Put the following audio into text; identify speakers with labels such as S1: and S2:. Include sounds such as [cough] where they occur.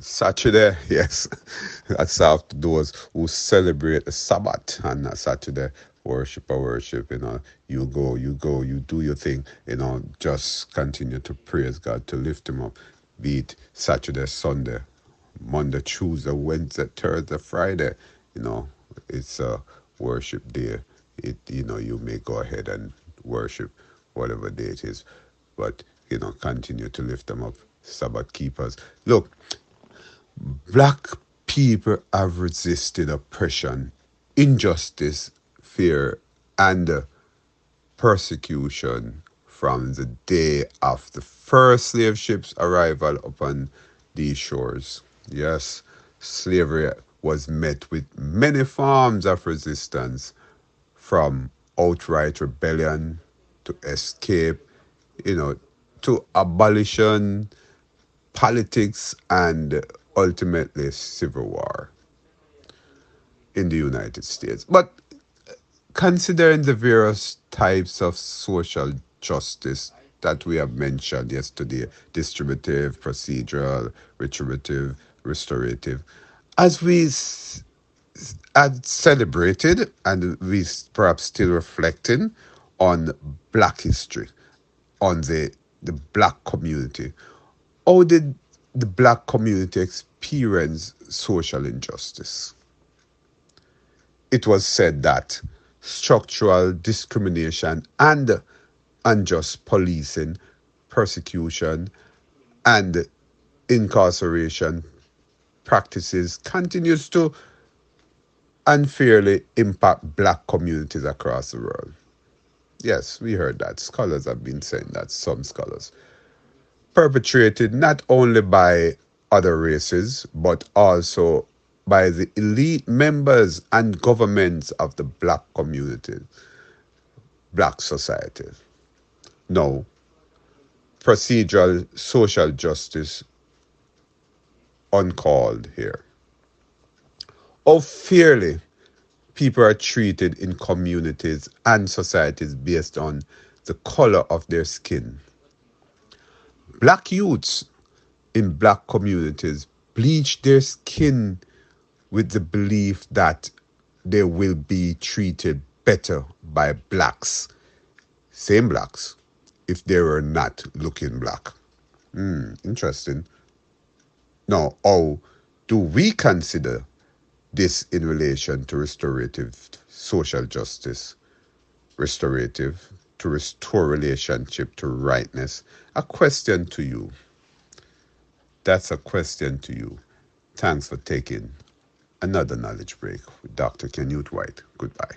S1: Saturday, [laughs] yes. That's after those who celebrate the Sabbath and a Saturday. Worship or worship, you know. You go, you go, you do your thing, you know. Just continue to praise God, to lift Him up. Be it Saturday, Sunday, Monday, Tuesday, Wednesday, Thursday, Friday, you know. It's a worship day. It, you know, you may go ahead and worship whatever day it is, but you know, continue to lift them up. Sabbath keepers. Look, Black people have resisted oppression, injustice, fear, and uh, persecution from the day of the first slave ship's arrival upon these shores. Yes, slavery was met with many forms of resistance, from outright rebellion to escape, you know, to abolition, politics, and ultimately civil war in the United States. But considering the various types of social justice that we have mentioned yesterday distributive, procedural, retributive, restorative as we had celebrated and we perhaps still reflecting on black history, on the, the black community, how did the black community experience social injustice? It was said that structural discrimination and unjust policing, persecution, and incarceration practices continues to unfairly impact black communities across the world. Yes, we heard that. Scholars have been saying that, some scholars. Perpetrated not only by other races, but also by the elite members and governments of the black community, black society. No, procedural social justice uncalled here. How fairly people are treated in communities and societies based on the color of their skin. Black youths in black communities bleach their skin with the belief that they will be treated better by blacks, same blacks, if they were not looking black. Hmm, interesting. Now, how do we consider this in relation to restorative social justice? Restorative to restore relationship to rightness. A question to you. That's a question to you. Thanks for taking another knowledge break with Dr. Kenute White. Goodbye.